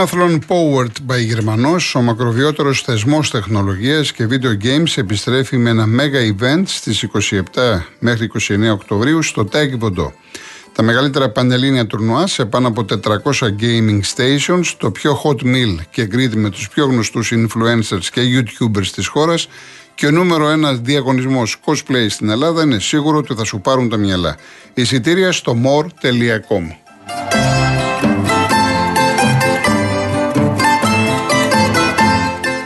Gameathlon Powered by Γερμανός, ο μακροβιότερος θεσμός τεχνολογίας και video games επιστρέφει με ένα mega event στις 27 μέχρι 29 Οκτωβρίου στο Τέκι Βοντό. Τα μεγαλύτερα πανελλήνια τουρνουά σε πάνω από 400 gaming stations, το πιο hot meal και grid με τους πιο γνωστούς influencers και youtubers της χώρας και ο νούμερο ένας διαγωνισμός cosplay στην Ελλάδα είναι σίγουρο ότι θα σου πάρουν τα μυαλά. Εισιτήρια στο more.com.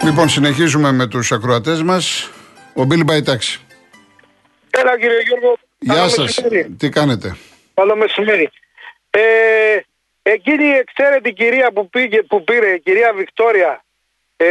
Λοιπόν, συνεχίζουμε με τους ακροατές μας. Ο Μπίλι Μπαϊτάξη. Έλα κύριε Γιώργο. Γεια σας. Τι κάνετε; Καλό μεσημέρι. Ε, εκείνη η εξαίρετη κυρία που, πήγε, που πήρε, η κυρία Βικτόρια, ε,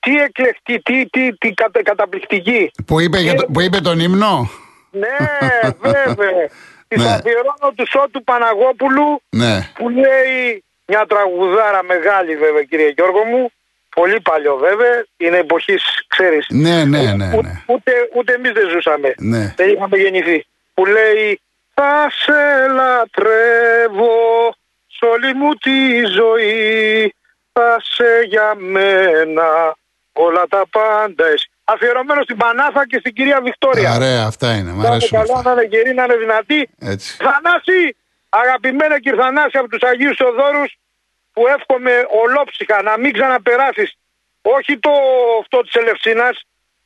τι εκλεκτή, τι, τι, τι κατα, καταπληκτική. Που είπε, για το, που είπε τον ύμνο; Ναι, βέβαια. Τη Ναι. αφιερώνω του Σώτου Παναγόπουλου Ναι. που λέει μια τραγουδάρα μεγάλη βέβαια κύριε Γιώργο μου. Πολύ παλιό βέβαια. Είναι εποχής, ξέρεις. Ναι, ναι, ναι, ναι. Ούτε, ούτε, ούτε εμείς δεν ζούσαμε. Ναι. Δεν είχαμε γεννηθεί. Που λέει Θα σε λατρεύω σ' όλη μου τη ζωή Θα σε για μένα όλα τα πάντα εσύ». Αφιερωμένος στην Πανάθα και στην κυρία Βικτόρια. Ωραία, αυτά είναι. Μ' Να είναι αρέσουν καλά, αυτά. να είναι γεροί, να είναι δυνατοί. Έτσι. Θανάση, αγαπημένα κύριε Θανάση από τους Αγίους Θεοδόρους που εύχομαι ολόψυχα να μην ξαναπεράσεις όχι το αυτό της Ελευσίνας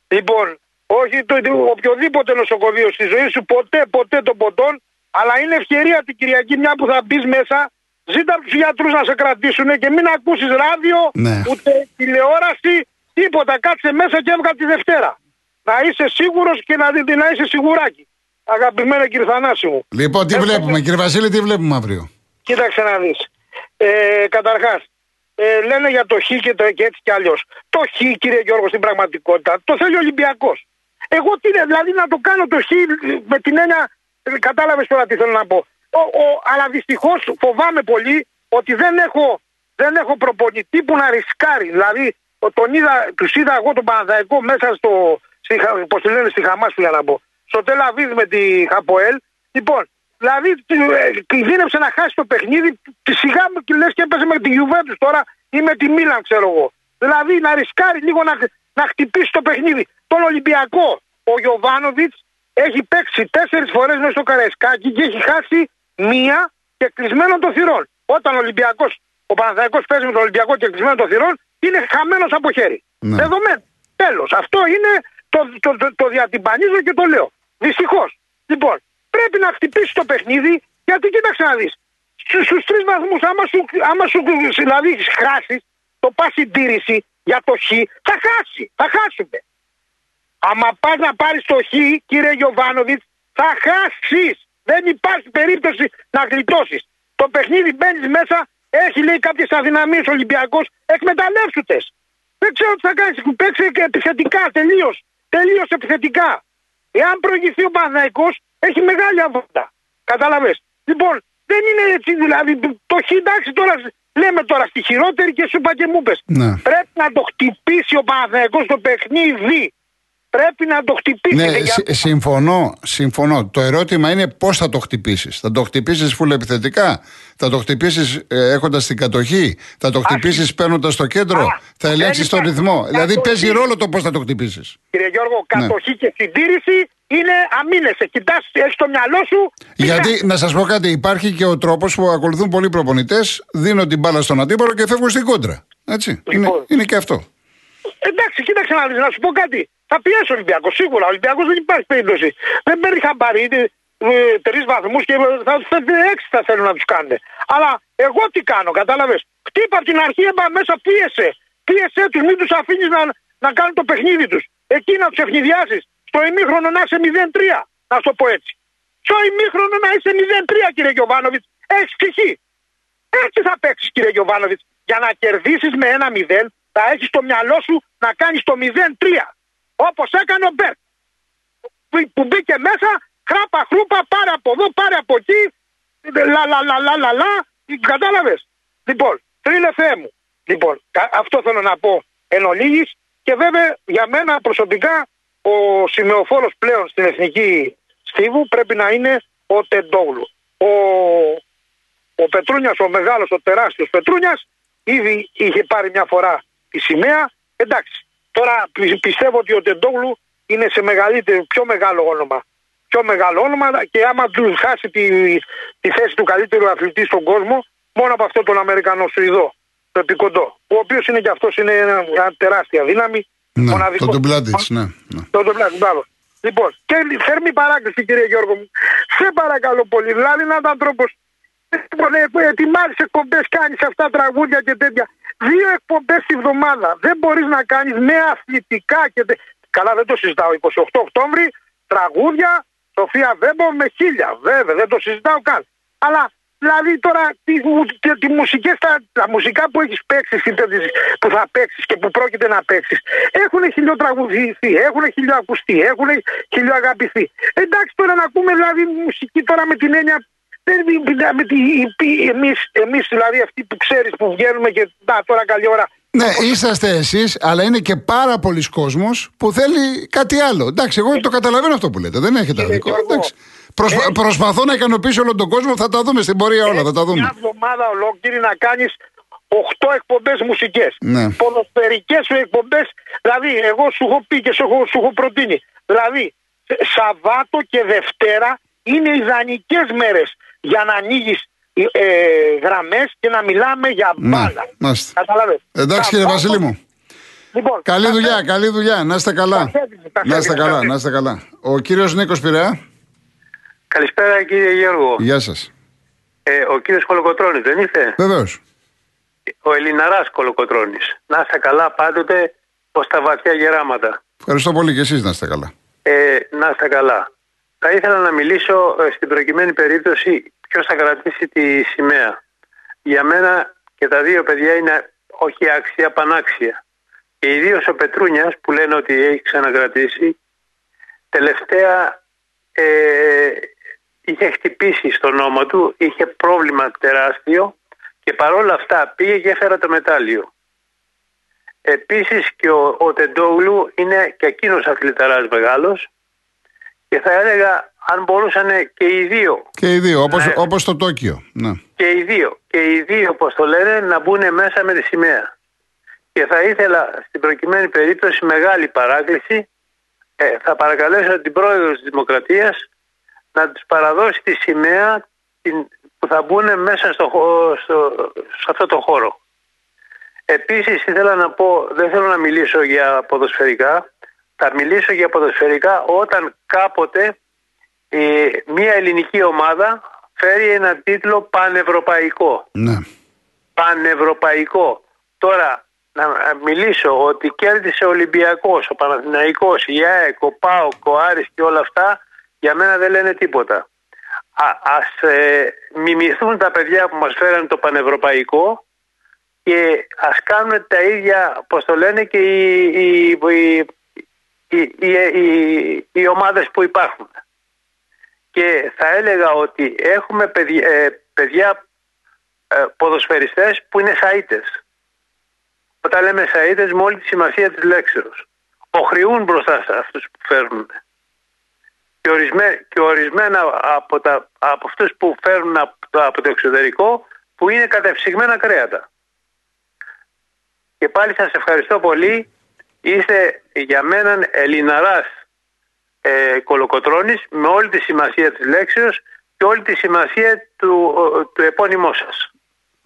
λοιπόν όχι το, το οποιοδήποτε νοσοκομείο στη ζωή σου ποτέ ποτέ των ποτών αλλά είναι ευκαιρία την Κυριακή μια που θα μπεις μέσα ζήτα από τους γιατρούς να σε κρατήσουν και μην ακούσεις ράδιο Ναι. ούτε τηλεόραση τίποτα κάτσε μέσα και έβγα τη Δευτέρα να είσαι σίγουρος και να, δει- να είσαι σιγουράκι αγαπημένα κύριε Θανάση μου Λοιπόν, τι Εύχομαι- βλέπουμε, κύριε Βασίλη, τι βλέπουμε αύριο; Κοίταξε να δεις. Ε, καταρχάς, ε, λένε για το Χ και, το, και έτσι κι αλλιώς. Το Χ, κύριε Γιώργο, στην πραγματικότητα, το θέλει ο Ολυμπιακός. Εγώ τι είναι, δηλαδή να το κάνω το Χ με την έννοια, ε, κατάλαβες τώρα τι θέλω να πω. Ο, ο, αλλά δυστυχώς φοβάμαι πολύ ότι δεν έχω, δεν έχω προπονητή που να ρισκάρει. Δηλαδή, ο- τον είδα, τους είδα εγώ τον Παναδαϊκό μέσα στο, στη, Χα- πώς τη λένε, στη Χαμάς που για να πω. Στο Τελαβίδ με τη Χαποέλ. Λοιπόν, Δηλαδή ε, κινδύνεψε να χάσει το παιχνίδι. Τη σιγά μου και λες και έπαιζε με τη Juventus τώρα ή με τη Μίλαν, ξέρω εγώ. Δηλαδή να ρισκάρει λίγο να, να χτυπήσει το παιχνίδι. Τον Ολυμπιακό, ο Γιωβάνοβιτς έχει παίξει τέσσερις φορές μέσα στο Καραϊσκάκι και έχει χάσει μία και κλεισμένο των θυρών. Όταν ο Ολυμπιακός, ο Παναθαϊκός παίζει με τον Ολυμπιακό και κλεισμένο των θυρών, είναι χαμένος από χέρι. Ναι. Δεδομένο. Τέλος. Αυτό είναι το, το, το, το διατυμπανίζω και το λέω. Δυστυχώς. Λοιπόν, πρέπει να χτυπήσει το παιχνίδι γιατί κοίταξε να δεις. Στου τρεις βαθμούς, άμα σου, άμα σου δηλαδή χάσει το πα συντήρηση για το χ, θα χάσει. Θα χάσουμε. Άμα πας να πάρεις το χ, κύριε Γιωβάνοβιτς, θα χάσεις. Δεν υπάρχει περίπτωση να γλιτώσεις. Το παιχνίδι μπαίνεις μέσα, έχει λέει κάποιες αδυναμίες ο Ολυμπιακός, εκμεταλλεύσου τες. Δεν ξέρω τι θα κάνεις. Παίξε και επιθετικά, τελείως. Τελείως επιθετικά. Εάν προηγηθεί ο Παναθηναϊκός έχει μεγάλη αβόντα. Κατάλαβες. Λοιπόν, δεν είναι έτσι δηλαδή. Το χ εντάξει τώρα λέμε τώρα στη χειρότερη και σου είπα και μου είπες. Ναι. Πρέπει να το χτυπήσει ο Παναθηναϊκός το παιχνίδι. Πρέπει να το χτυπήσει. Ναι, Δεν για- συ- συμφωνώ, συμφωνώ. Το ερώτημα είναι πώς θα το χτυπήσεις. Θα το χτυπήσεις φουλεπιθετικά, θα το χτυπήσεις ε, έχοντας την κατοχή, θα το χτυπήσεις παίρνοντας το κέντρο, Α, θα δεν ελέγξει τον υπάρχει. ρυθμό; Δηλαδή Κατοχή. παίζει ρόλο το πώς θα το χτυπήσεις. Κύριε Γιώργο, Ναι. κατοχή και συντήρηση είναι αμήνεσαι. Κοιτάς, έχεις στο μυαλό σου. Γιατί να σας πω κάτι, υπάρχει και ο τρόπος που ακολουθούν πολλοί προπονητές, δίνω την μπάλα στον αντίπαλο και φεύγουν στην κόντρα. Έτσι. Είναι, Λοιπόν. είναι και αυτό. Εντάξει, κοίταξε να δεις, να σου πω κάτι. Θα πιέσει ο Ολυμπιακός, σίγουρα. Ο Ολυμπιακός δεν υπάρχει περίπτωση. Δεν παίρνει χαμπάρι ε, τρεις βαθμούς και θα, θα, έξι θα θέλουν να τους κάνουν. Αλλά εγώ τι κάνω, κατάλαβες; Χτύπα από την αρχή, έμπα μέσα, πίεσε. Πίεσέ τους, μην τους αφήνεις να, να κάνουν το παιχνίδι τους. Εκεί να τους ευνηδιάσεις. Στο ημίχρονο να είσαι 0-3, να σου το πω έτσι. Στο ημίχρονο να είσαι 0-3, κύριε Γιωβάνοβιτς. Έχεις ψυχή. Έτσι θα παίξεις, κύριε Γιωβάνοβιτς. Για να κερδίσεις με ένα 0, θα έχεις στο μυαλό σου να κάνεις το 0-3. Όπως έκανε ο Μπέρκ. Που, που μπήκε μέσα, χράπα χρούπα, πάρε από εδώ, πάρε από εκεί. Λα λα λα λα λα λα. Κατάλαβες. Λοιπόν, τρίλε Θεέ μου. Λοιπόν, κα- αυτό θέλω να πω εν ολίγης. Και βέβαια για μένα προσωπικά ο σημεοφόρος πλέον στην εθνική στίβου πρέπει να είναι ο Τεντόγλου. Ο, ο Πετρούνιας, ο μεγάλος, ο τεράστιος Πετρούνιας ήδη είχε πάρει μια φορά τη σημαία. Εντάξει, τώρα πιστεύω ότι ο Τεντόγλου είναι σε μεγαλύτερο, πιο μεγάλο όνομα. Πιο μεγάλο όνομα και άμα τους χάσει τη, τη θέση του καλύτερου αθλητή στον κόσμο, μόνο από αυτό τον Αμερικανό Σουηδό, το επικοντό, ο οποίος είναι και αυτός είναι μια τεράστια δύναμη. Ναι, μοναδικό. το ντουμπλάτη, ναι. ναι. Το ντουμπλάτη, μπράβο. Λοιπόν, και θερμή παράκληση κύριε Γιώργο μου. Σε παρακαλώ πολύ, δηλαδή να ήταν τρόπο. Λοιπόν, ε, ετοιμάζεις εκπομπές, κάνεις αυτά τραγούδια και τέτοια. Δύο εκπομπές τη βδομάδα. Δεν μπορείς να κάνεις με αθλητικά και. Καλά, δεν το συζητάω. 28 Οκτώβρη, τραγούδια, Σοφία Βέμπο με χίλια. Βέβαια, δεν το συζητάω καν. Αλλά Δηλαδή τώρα τι, τι, τι μουσικές, τα, τα, μουσικά που έχεις παίξει, που θα παίξεις και που πρόκειται να παίξεις, έχουν χιλιοτραγουδιστεί, έχουν χιλιοακουστεί, έχουν χιλιοαγαπηθεί. Εντάξει τώρα να ακούμε δηλαδή μουσική τώρα με την έννοια. Με τη, εμείς, εμείς δηλαδή αυτοί που ξέρεις που βγαίνουμε και να, τώρα καλή ώρα ναι, είσαστε εσείς, αλλά είναι και πάρα πολλοί κόσμος που θέλει κάτι άλλο. Εντάξει, εγώ το καταλαβαίνω αυτό που λέτε. Δεν έχετε άδικο. Προσπα... Ε, προσπαθώ να ικανοποιήσω όλο τον κόσμο, θα τα δούμε στην πορεία όλα. Θα τα δούμε. Μια εβδομάδα ολόκληρη να κάνεις 8 εκπομπές μουσικές. Ναι. Ποδοσφαιρικές σου εκπομπές. Δηλαδή, εγώ σου έχω πει και σου έχω, σου έχω προτείνει. Δηλαδή, Σαββάτο και Δευτέρα είναι ιδανικές μέρες για να ανοίγεις ε, γραμμές και να μιλάμε για ναι, μπάλα. Ναι, Εντάξει, κύριε Βασίλη μου. Λοιπόν, καλή δουλειά, καλή δουλειά. Να είστε καλά. Να είστε καλά, να είστε καλά. Ο κύριος Νίκος Πειραιά. Καλησπέρα κύριε Γιώργο. Γεια σας. Ε, ο κύριος Κολοκοτρώνης δεν είστε; Βεβαίως. Ο Ελληναράς Κολοκοτρώνης. Να είστε καλά πάντοτε ως τα βαθιά γεράματα. Ευχαριστώ πολύ και εσείς να είστε καλά. Ε, να είστε καλά. Θα ήθελα να μιλήσω ε, στην προκειμένη περίπτωση ποιος θα κρατήσει τη σημαία. Για μένα και τα δύο παιδιά είναι όχι άξια, πανάξια. Και ιδίως ο Πετρούνιας που λένε ότι έχει ξανακρατήσει, τελευταία ε, είχε χτυπήσει στον νόμο του, είχε πρόβλημα τεράστιο και παρόλα αυτά πήγε και έφερα το μετάλλιο. Επίσης και ο, ο Τεντόγλου είναι και εκείνος αθληταράς μεγάλος και θα έλεγα αν μπορούσαν και οι δύο. Και οι δύο, όπως, ναι. όπως το Τόκιο. Ναι. Και οι δύο, και οι δύο όπως το λένε να μπουν μέσα με τη σημαία. Και θα ήθελα στην προκειμένη περίπτωση μεγάλη παράκληση ε, θα παρακαλέσω την πρόεδρο της Δημοκρατίας να τους παραδώσει τη σημαία που θα μπουν μέσα στο, στο, σε αυτό το χώρο. Επίσης ήθελα να πω, δεν θέλω να μιλήσω για ποδοσφαιρικά, θα μιλήσω για ποδοσφαιρικά όταν κάποτε ε, μια ελληνική ομάδα φέρει ένα τίτλο πανευρωπαϊκό. Ναι. Πανευρωπαϊκό. Τώρα να μιλήσω ότι κέρδισε ο Ολυμπιακός, ο Παναθηναϊκός, η ΑΕΚ, ο ΠΑΟΚ, ο Άρης και όλα αυτά για μένα δεν λένε τίποτα. Α, ας ε, μιμηθούν τα παιδιά που μας φέραν το πανευρωπαϊκό και ας κάνουν τα ίδια, πώς το λένε, και οι, οι, οι, οι, οι ομάδες που υπάρχουν. Και θα έλεγα ότι έχουμε παιδιά, ε, παιδιά ε, ποδοσφαιριστές που είναι σαΐτες. Όταν λέμε σαΐτες με όλη τη σημασία της λέξεως. Οχριούν μπροστά σε αυτούς που φέρνουν και, ορισμέ, και ορισμένα από, τα, από αυτούς που φέρνουν από το, εξωτερικό που είναι κατευσυγμένα κρέατα. Και πάλι σας ευχαριστώ πολύ. Είστε για μένα Ελληναράς ε, κολοκοτρώνης με όλη τη σημασία της λέξεως και όλη τη σημασία του, του επώνυμό σας.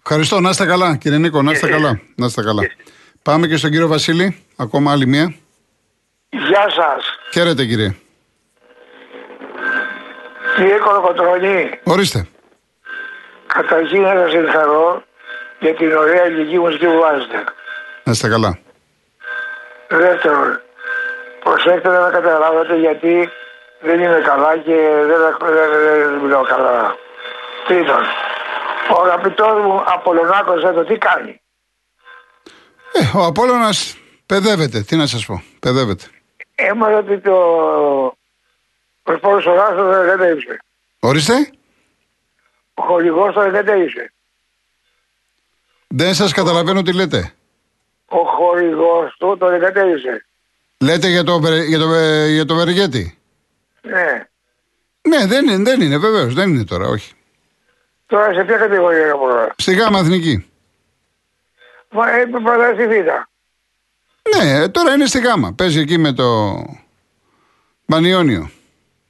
Ευχαριστώ. Να είστε καλά κύριε Νίκο. Να είστε καλά. Να είστε καλά. Πάμε και στον κύριο Βασίλη. Ακόμα άλλη μία. Γεια σας. Χαίρετε κύριε. Κύριε Κολοκοτρώνη. Ορίστε. Καταρχήν να σας ευχαρώ για την ωραία ηλική μουσική που βάζετε. Να είστε καλά. Δεύτερον, προσέξτε να καταλάβετε γιατί δεν είναι καλά και δεν, δεν, δεν μιλάω καλά. Τρίτον, ο αγαπητός μου Απολωνάκος εδώ τι κάνει; Ε, ο Απόλλωνας παιδεύεται, τι να σας πω, παιδεύεται. Έμαθα ότι το ο σπόρος ο Ράσος δεν τέρισε. Ορίστε. Ο χορηγός το δεν τέρισε. Δεν σας καταλαβαίνω τι λέτε. Ο χορηγός του το δεν τέρισε. Λέτε για το, για το, για το Βεργέτη. Ναι. Ναι, δεν είναι, δεν είναι βεβαίως, δεν είναι τώρα, όχι. Τώρα σε ποια κατηγορία είναι πρώτα. Στη γάμα εθνική. Μα έπρεπε στη Β. Ναι, τώρα είναι στη Γάμα. Παίζει εκεί με το Πανιόνιο.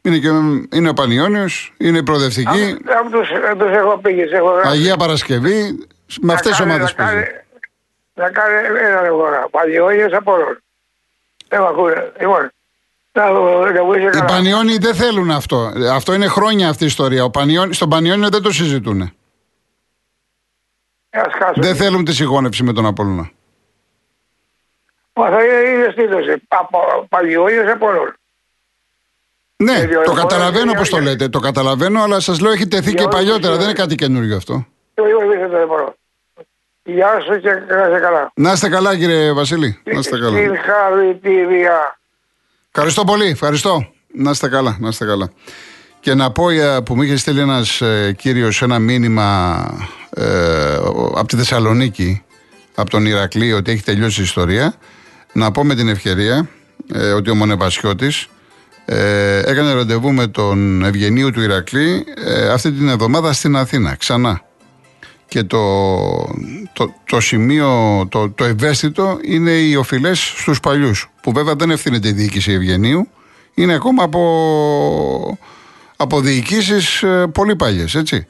Είναι, και, είναι ο Πανιόνιος, είναι η προοδευτική. Από τους, τους έχω πήγε. Έχω γράψει. Αγία Παρασκευή. Με αυτές τις Να κάνει- ομάδες να κάνει- παίζει. Να κάνει ένα αγορά. Παλιόνιος από όλων. Δεν με ακούνε. Λοιπόν, να δω, να μου είσαι Οι καλά. Πανιόνιοι δεν θέλουν αυτό. Αυτό είναι χρόνια αυτή η ιστορία. Ο Πανιόνι, στον Πανιόνιο δεν το συζητούν. Ας χάσω. Δεν θέλουν τη συγχώνευση με τον Απόλλωνα. Μα θα είναι ίδιο τίτλος. Από Παλιόνιος από όλων. Ναι, Ε, το εγώ- καταλαβαίνω εγώ- πώς το λέτε. Το καταλαβαίνω, αλλά σας λέω έχει τεθεί και Εγώ- παλιότερα. εγώ- Δεν είναι κάτι καινούριο αυτό. Το είπα εμείς δεν το μπορώ. Γεια σου και να είσαι καλά. Να είστε καλά, κύριε Βασίλη. Να είστε καλά. Συγχαρητήρια. Ευχαριστώ πολύ. Ευχαριστώ. Να είστε καλά. Να είστε καλά. Και να πω ε, που μου είχες στείλει ένας ε, κύριος ένα μήνυμα ε, από τη Θεσσαλονίκη, από τον Ηρακλή, ότι έχει τελειώσει η ιστορία. Να πω με την ευκαιρία ε, ότι ο Μονεβασιώτης ε, έκανε ραντεβού με τον Ευγενίου του Ηρακλή ε, αυτή την εβδομάδα στην Αθήνα, ξανά. Και το, το, το σημείο, το, το ευαίσθητο είναι οι οφειλές στους παλιούς. Που βέβαια δεν ευθύνεται η διοίκηση Ευγενίου, είναι ακόμα από, από διοικήσεις πολύ παλιές, έτσι.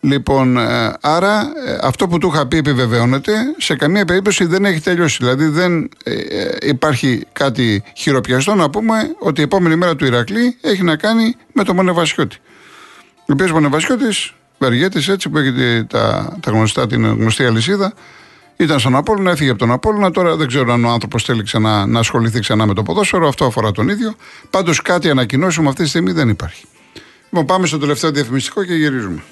Λοιπόν, ε, άρα ε, αυτό που του είχα πει επιβεβαιώνεται, σε καμία περίπτωση δεν έχει τελειώσει. Δηλαδή δεν ε, ε, υπάρχει κάτι χειροπιαστό να πούμε ότι η επόμενη μέρα του Ηρακλή έχει να κάνει με τον Μονεβασιώτη. Ο οποίος Μονεβασιώτης, Βεργέτης, έτσι που έχει τα, τα γνωστά, την γνωστή αλυσίδα, ήταν στον Απόλλωνα, έφυγε από τον Απόλλωνα. Τώρα δεν ξέρω αν ο άνθρωπος θέλει ξανά να ασχοληθεί ξανά με το ποδόσφαιρο. Αυτό αφορά τον ίδιο. Πάντως κάτι ανακοινώσιμο αυτή τη στιγμή δεν υπάρχει. Λοιπόν, πάμε στο τελευταίο διαφημιστικό και γυρίζουμε.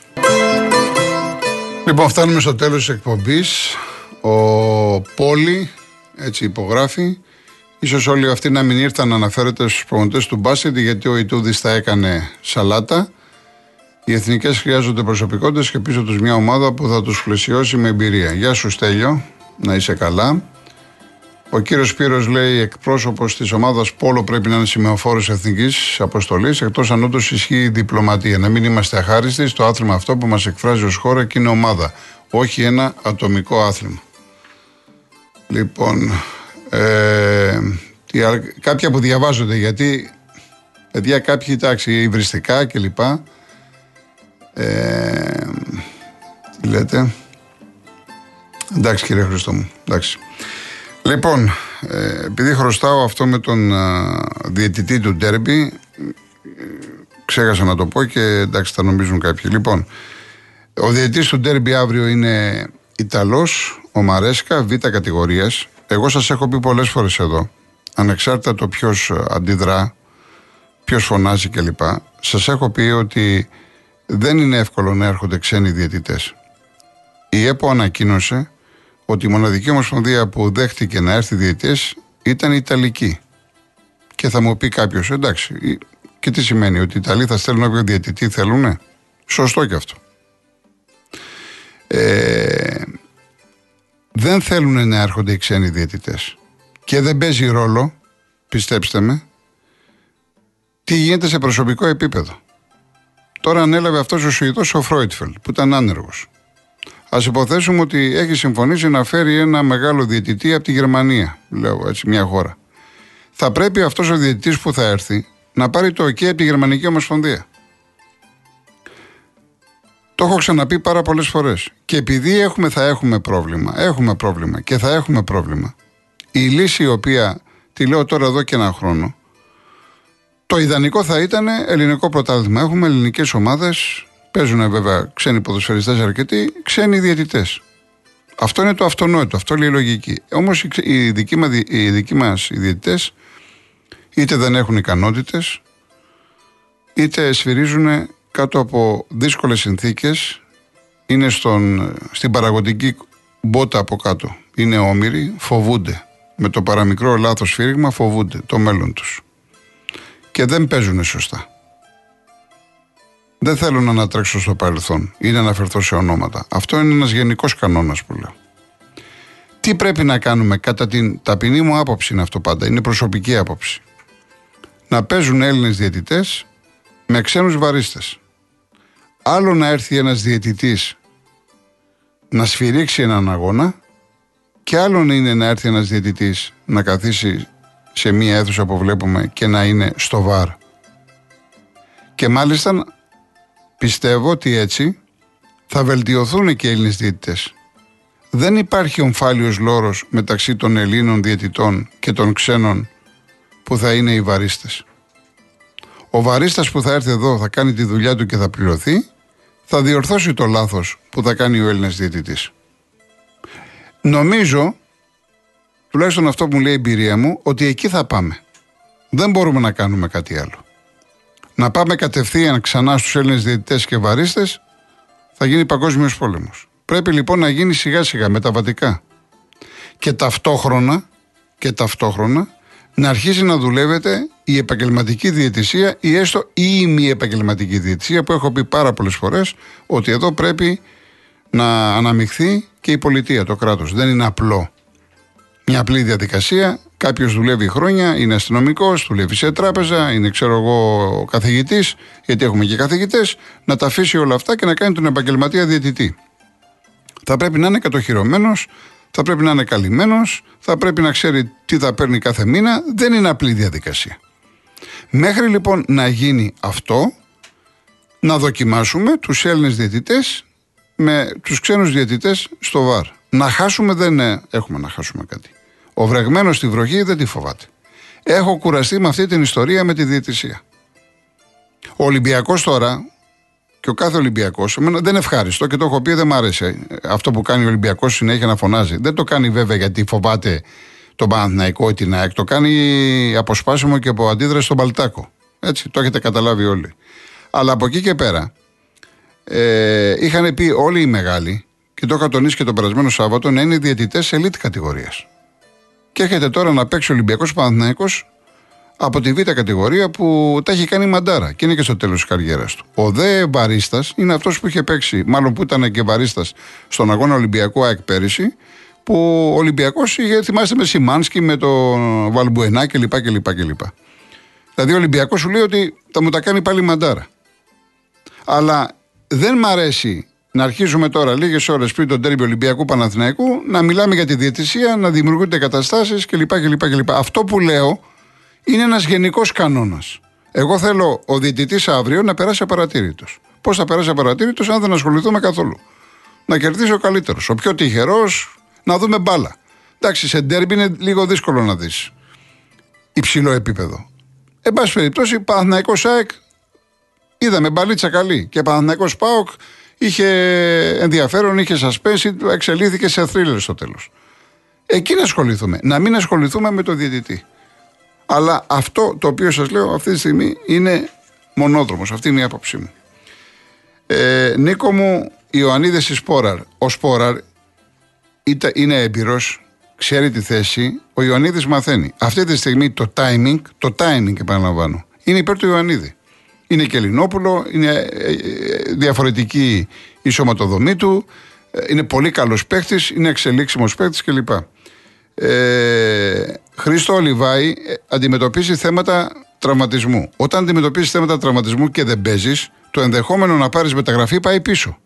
Λοιπόν, φτάνουμε στο τέλος της εκπομπής. Ο Πόλη, έτσι υπογράφει. Ίσως όλοι αυτοί να μην ήρθαν να αναφέρεται στους προμονητές του μπάσκετ γιατί ο Ιτούδης τα έκανε σαλάτα. Οι εθνικές χρειάζονται προσωπικότητες και πίσω τους μια ομάδα που θα τους πλαισιώσει με εμπειρία. Γεια σου, Στέλιο, να είσαι καλά. Ο κύριος Σπύρος λέει: Εκπρόσωπος της ομάδας Πόλο πρέπει να είναι σημεοφόρος εθνικής αποστολής, εκτός αν όντως ισχύει η διπλωματία. Να μην είμαστε αχάριστοι στο άθλημα αυτό που μας εκφράζει ως χώρα και είναι ομάδα. Όχι ένα ατομικό άθλημα. Λοιπόν, ε, τι άλλα- κάποια που διαβάζονται γιατί παιδιά κάποιοι εντάξει υβριστικά κλπ. Ε, τι λέτε; Εντάξει κύριε Χριστό μου. Εντάξει. Λοιπόν, ε, επειδή χρωστάω αυτό με τον α, διαιτητή του Ντέρμπι, ε, ξέχασα να το πω και εντάξει θα νομίζουν κάποιοι. Λοιπόν, ο διαιτητής του Ντέρμπι αύριο είναι Ιταλός, ο Μαρέσκα, β' κατηγορίας. Εγώ σας έχω πει πολλές φορές εδώ, ανεξάρτητα το ποιος ε, αντιδρά, ποιος φωνάζει κλπ. Σας έχω πει ότι δεν είναι εύκολο να έρχονται ξένοι διαιτητές. Η ΕΠΟ ανακοίνωσε ότι η μοναδική ομοσπονδία που δέχτηκε να έρθει διαιτητές ήταν η Ιταλική. Και θα μου πει κάποιος, εντάξει, η- και τι σημαίνει, ότι οι Ιταλοί θα στέλνουν όποιο διαιτητή θέλουνε; Σωστό και αυτό. Ε, δεν θέλουν να έρχονται οι ξένοι διαιτητές. Και δεν παίζει ρόλο, πιστέψτε με, τι γίνεται σε προσωπικό επίπεδο. Τώρα ανέλαβε αυτός ο Σουηδός ο Φρόιτφελ, που ήταν άνεργος. Α υποθέσουμε ότι έχει συμφωνήσει να φέρει ένα μεγάλο διαιτητή από τη Γερμανία, λέω έτσι, μια χώρα. Θα πρέπει αυτός ο διαιτητής που θα έρθει να πάρει το OK από τη Γερμανική Ομοσπονδία. Το έχω ξαναπεί πάρα πολλές φορές. Και επειδή έχουμε, θα έχουμε πρόβλημα, έχουμε πρόβλημα και θα έχουμε πρόβλημα. Η λύση η οποία τη λέω τώρα εδώ και ένα χρόνο, το ιδανικό θα ήταν ελληνικό πρωτάθλημα. Έχουμε ελληνικές ομάδες, παίζουν βέβαια ξένοι ποδοσφαιριστές αρκετοί, ξένοι διαιτητές. Αυτό είναι το αυτονόητο, αυτό λέει η λογική. Όμως οι, ξε- οι δικοί μα οι δικοί μας οι διαιτητές είτε δεν έχουν ικανότητες, είτε σφυρίζουν κάτω από δύσκολες συνθήκες, είναι στον, στην παραγωγική μπότα από κάτω. Είναι όμοιροι, φοβούνται. Με το παραμικρό λάθος σφύριγμα φοβούνται το μέλλον τους. Και δεν παίζουν σωστά. Δεν θέλω να ανατρέξω στο παρελθόν ή να αναφερθώ σε ονόματα. Αυτό είναι ένας γενικός κανόνας που λέω. Τι πρέπει να κάνουμε κατά την ταπεινή μου άποψη είναι αυτό πάντα, είναι προσωπική άποψη. Να παίζουν Έλληνες διαιτητές με ξένους βαρίστες. Άλλο να έρθει ένας διαιτητής να σφυρίξει έναν αγώνα Και άλλον είναι να έρθει ένας διαιτητής να καθίσει σε μία αίθουσα που βλέπουμε και να είναι στο βαρ. Και μάλιστα πιστεύω ότι έτσι θα βελτιωθούν και οι Έλληνες διαιτητές. Δεν υπάρχει ομφάλιος λόρος μεταξύ των Ελλήνων διαιτητών και των ξένων που θα είναι οι βαρίστες. Ο βαρίστας που θα έρθει εδώ θα κάνει τη δουλειά του και θα πληρωθεί, θα διορθώσει το λάθος που θα κάνει ο Έλληνας διαιτητής. Νομίζω, τουλάχιστον αυτό που μου λέει η εμπειρία μου, ότι εκεί θα πάμε. Δεν μπορούμε να κάνουμε κάτι άλλο. Να πάμε κατευθείαν ξανά στους Έλληνες διαιτητές και βαρίστες θα γίνει παγκόσμιος πόλεμος. Πρέπει λοιπόν να γίνει σιγά σιγά μεταβατικά. Και ταυτόχρονα, και ταυτόχρονα να αρχίσει να δουλεύεται η επαγγελματική διαιτησία ή έστω η μη επαγγελματική διαιτησία που έχω πει πάρα πολλές φορές ότι εδώ πρέπει να αναμειχθεί και η πολιτεία, το κράτος. Δεν είναι απλό. Μια απλή διαδικασία. Κάποιος δουλεύει χρόνια, είναι αστυνομικός, δουλεύει σε τράπεζα, είναι ξέρω εγώ καθηγητής, γιατί έχουμε και καθηγητές, να τα αφήσει όλα αυτά και να κάνει τον επαγγελματία διαιτητή. Θα πρέπει να είναι κατοχυρωμένος, θα πρέπει να είναι καλυμμένος, θα πρέπει να ξέρει τι θα παίρνει κάθε μήνα. Δεν είναι απλή διαδικασία. Μέχρι λοιπόν να γίνει αυτό, να δοκιμάσουμε τους Έλληνες διαιτητές με τους ξένους διαιτητές στο ΒΑΡ. Να χάσουμε δεν έχουμε να χάσουμε κάτι. Ο βρεγμένος στη βροχή δεν τη φοβάται. Έχω κουραστεί με αυτή την ιστορία με τη διαιτησία. Ο Ολυμπιακός τώρα και ο κάθε Ολυμπιακός, δεν είναι ευχάριστο και το έχω πει, δεν μ' άρεσε αυτό που κάνει ο Ολυμπιακός συνέχεια να φωνάζει. Δεν το κάνει βέβαια γιατί φοβάται τον Παναθηναϊκό ή την ΑΕΚ. Το κάνει αποσπάσιμο και από αντίδραση στον Παλτάκο. Έτσι, το έχετε καταλάβει όλοι. Αλλά από εκεί και πέρα, ε, είχαν πει όλοι οι μεγάλοι, και το είχα τονίσει και τον περασμένο Σάββατο, να είναι διαιτητές ελίτ κατηγορίας. Και έχετε τώρα να παίξει ο Ολυμπιακός Παναθυναϊκό από τη β' κατηγορία που τα έχει κάνει μαντάρα και είναι και στο τέλος της καριέρας του. Ο δε μπαρίστας είναι αυτός που είχε παίξει, μάλλον που ήταν και μπαρίστας στον αγώνα Ολυμπιακού ΑΕΚ πέρυσι, που ο Ολυμπιακός είχε, θυμάστε με Σιμάνσκι, με τον Βαλμπουενά κλπ. κλπ, κλπ. Δηλαδή ο Ολυμπιακός σου λέει ότι θα μου τα κάνει πάλι μαντάρα. Αλλά δεν μ' αρέσει να αρχίζουμε τώρα, λίγες ώρες πριν τον τέρμι Ολυμπιακού Παναθηναϊκού, να μιλάμε για τη διαιτησία, να δημιουργούνται καταστάσεις κλπ, κλπ, κλπ. Αυτό που λέω είναι ένας γενικός κανόνας. Εγώ θέλω ο διαιτητής αύριο να περάσει απαρατήρητος. Πώς θα περάσει απαρατήρητος, αν δεν ασχοληθούμε καθόλου. Να κερδίσει ο καλύτερος. Ο πιο τυχερός, να δούμε μπάλα. Εντάξει, σε ντέρμπι είναι λίγο δύσκολο να δεις υψηλό επίπεδο. Εν πάση περιπτώσει, Παναθηναϊκός ΣΑΕΚ είδαμε μπαλίτσα καλή. Και Παναθηναϊκός ΠΑΟΚ είχε ενδιαφέρον, είχε suspense, εξελίχθηκε σε θρίλερ στο τέλος. Εκεί να ασχοληθούμε. Να μην ασχοληθούμε με το διαιτητή. Αλλά αυτό το οποίο σας λέω αυτή τη στιγμή είναι μονόδρομος. Αυτή είναι η άποψή μου. Ε, Νίκο μου, Ιωαννίδης η Σπόραρ. Ο Σπόραρ είναι έμπειρος, ξέρει τη θέση. Ο Ιωαννίδης μαθαίνει. Αυτή τη στιγμή το timing, το timing επαναλαμβάνω, είναι υπέρ του Ιωαννίδη. Είναι και Ελληνόπουλο, είναι ε, ε, διαφορετική η σωματοδομή του, ε, είναι πολύ καλός παίχτη, είναι εξελίξιμος παίχτη κλπ. Ε, Χρήστο Ολιβάη αντιμετωπίζει θέματα τραυματισμού. Όταν αντιμετωπίζεις θέματα τραυματισμού και δεν παίζεις, το ενδεχόμενο να πάρεις μεταγραφή πάει πίσω.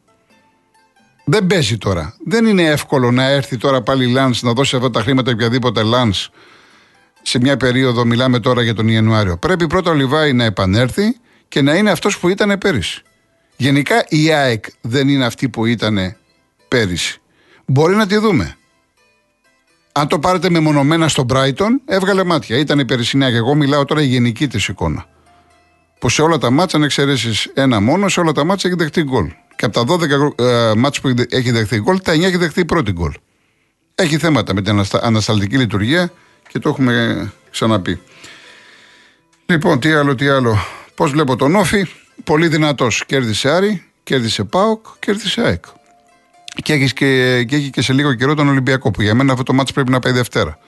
Δεν παίζει τώρα. Δεν είναι εύκολο να έρθει τώρα πάλι η Λάνς να δώσει αυτά τα χρήματα οποιαδήποτε Λάνς σε μια περίοδο, μιλάμε τώρα για τον Ιανουάριο. Πρέπει πρώτα ο Λιβάη να επανέλθει και να είναι αυτός που ήταν πέρυσι. Γενικά η ΑΕΚ δεν είναι αυτή που ήταν πέρυσι. Μπορεί να τη δούμε. Αν το πάρετε μεμονωμένα στο Brighton, έβγαλε μάτια. Ήταν η περσινιά και εγώ μιλάω τώρα η γενική της εικόνα. Που σε όλα τα μάτια, αν εξαιρέσεις ένα μόνο, σε όλα τα μάτια έχει δεχτεί γκολ. Και από τα 12 ε, μάτια που έχει δεχτεί γκολ, τα 9 έχει δεχτεί πρώτη γκολ. Έχει θέματα με την ανασταλτική λειτουργία και το έχουμε ξαναπεί. Λοιπόν, τι άλλο, τι άλλο. Πώς βλέπω τον Όφη, πολύ δυνατός. Κέρδισε Άρη, κέρδισε Πάοκ, κέρδισε ΑΕΚ. Και έχεις και, και, έχει και σε λίγο καιρό τον Ολυμπιακό, που για μένα αυτό το μάτι πρέπει να πάει Δευτέρα.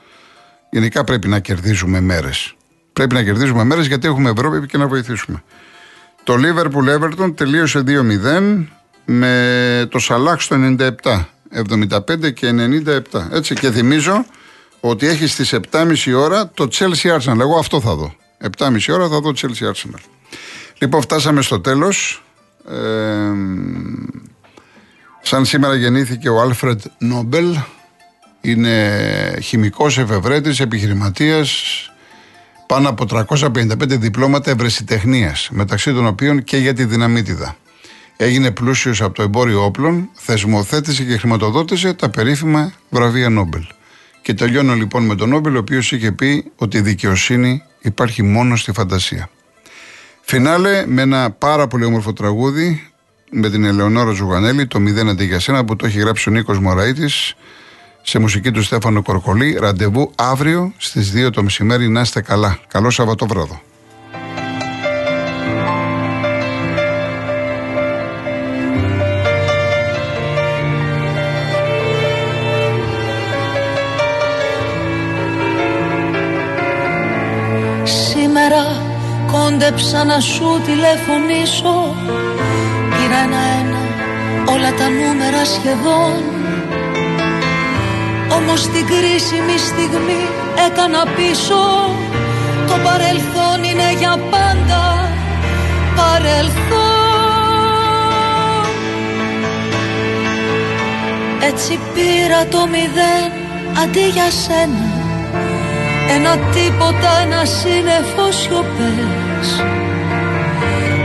Γενικά πρέπει να κερδίζουμε μέρες. Πρέπει να κερδίζουμε μέρες γιατί έχουμε Ευρώπη και να βοηθήσουμε. Το Liverpool Everton τελείωσε 2-0 με το Σαλάχ στο 97. 75 και 97. Έτσι και θυμίζω ότι έχεις στις 7.30 ώρα το Chelsea Arsenal. Εγώ αυτό θα δω. 7.30 ώρα θα δω Chelsea Arsenal. Λοιπόν, φτάσαμε στο τέλος. Ε, σαν σήμερα γεννήθηκε ο Άλφρεντ Νόμπελ, Είναι χημικός εφευρέτης, επιχειρηματίας, πάνω από 355 διπλώματα ευρεσιτεχνίας, μεταξύ των οποίων και για τη δυναμίτιδα. Έγινε πλούσιος από το εμπόριο όπλων, θεσμοθέτησε και χρηματοδότησε τα περίφημα βραβεία Νόμπελ. Και τελειώνω λοιπόν με τον Νόμπελ, ο οποίος είχε πει ότι η δικαιοσύνη υπάρχει μόνο στη φαντασία. Φινάλε με ένα πάρα πολύ όμορφο τραγούδι με την Ελεονόρα Ζουγανέλη, το 0 αντί για σένα, που το έχει γράψει ο Νίκος Μωραήτης σε μουσική του Στέφανο Κορκολή. Ραντεβού αύριο στις 2 το μεσημέρι. Να είστε καλά. Καλό Σαββατόβραδο. Σήμερα κόντεψα να σου τηλεφωνήσω. Πήρα ένα-ένα όλα τα νούμερα σχεδόν. Όμως την κρίσιμη στιγμή έκανα πίσω. Το παρελθόν είναι για πάντα. Παρελθόν. Έτσι πήρα το μηδέν αντί για σένα Ένα τίποτα, ένα σύννεφο σιωπές.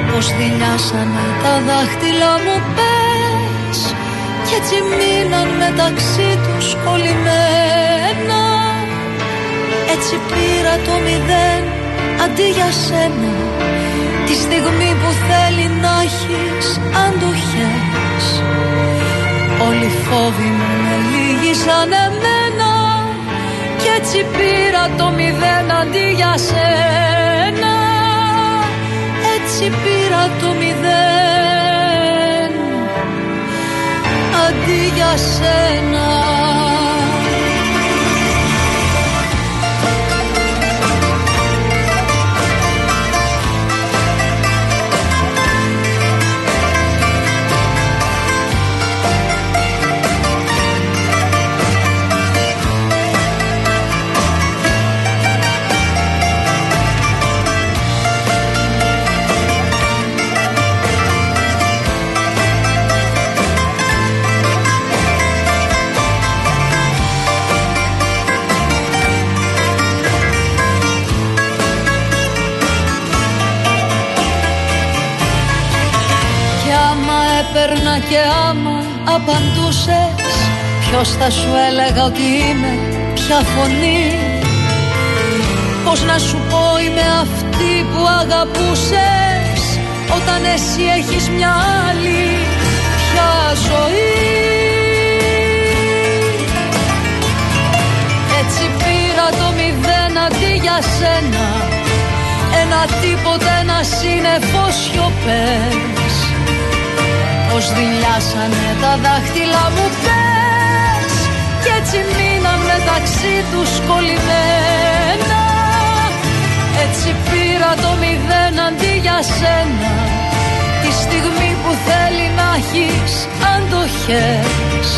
Πως δειλιάσανε τα δάχτυλα μου πες. Κι έτσι μείναν μεταξύ τους κολλημένα. Έτσι πήρα το μηδέν αντί για σένα. Τη στιγμή που θέλει να έχεις αντοχές. Όλοι οι φόβοι μου με λύγησαν εμένα. Κι έτσι πήρα το μηδέν αντί για σένα. Έτσι πήρα το μηδέν αντί για σένα και άμα απαντούσες Ποιος θα σου έλεγα ότι είμαι πια φωνή. Πώς να σου πω είμαι αυτή που αγαπούσες Όταν εσύ έχεις μια άλλη πια ζωή. Έτσι πήρα το μηδέν αντί για σένα Ένα τίποτα, ένα σύννεφο σιωπές πως δειλιάσανε τα δάχτυλα μου πες Κι έτσι μείναν μεταξύ τους κολλημένα. Έτσι πήρα το μηδέν αντί για σένα. Τη στιγμή που θέλει να έχεις αντοχές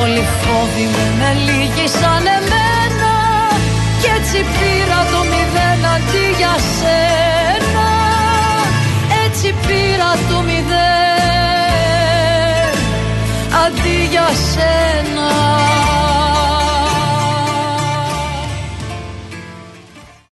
Όλοι οι φόβοι με με λύγησαν εμένα. Κι έτσι πήρα το μηδέν αντί για σένα. Έτσι πήρα το μηδέν αντί για σένα.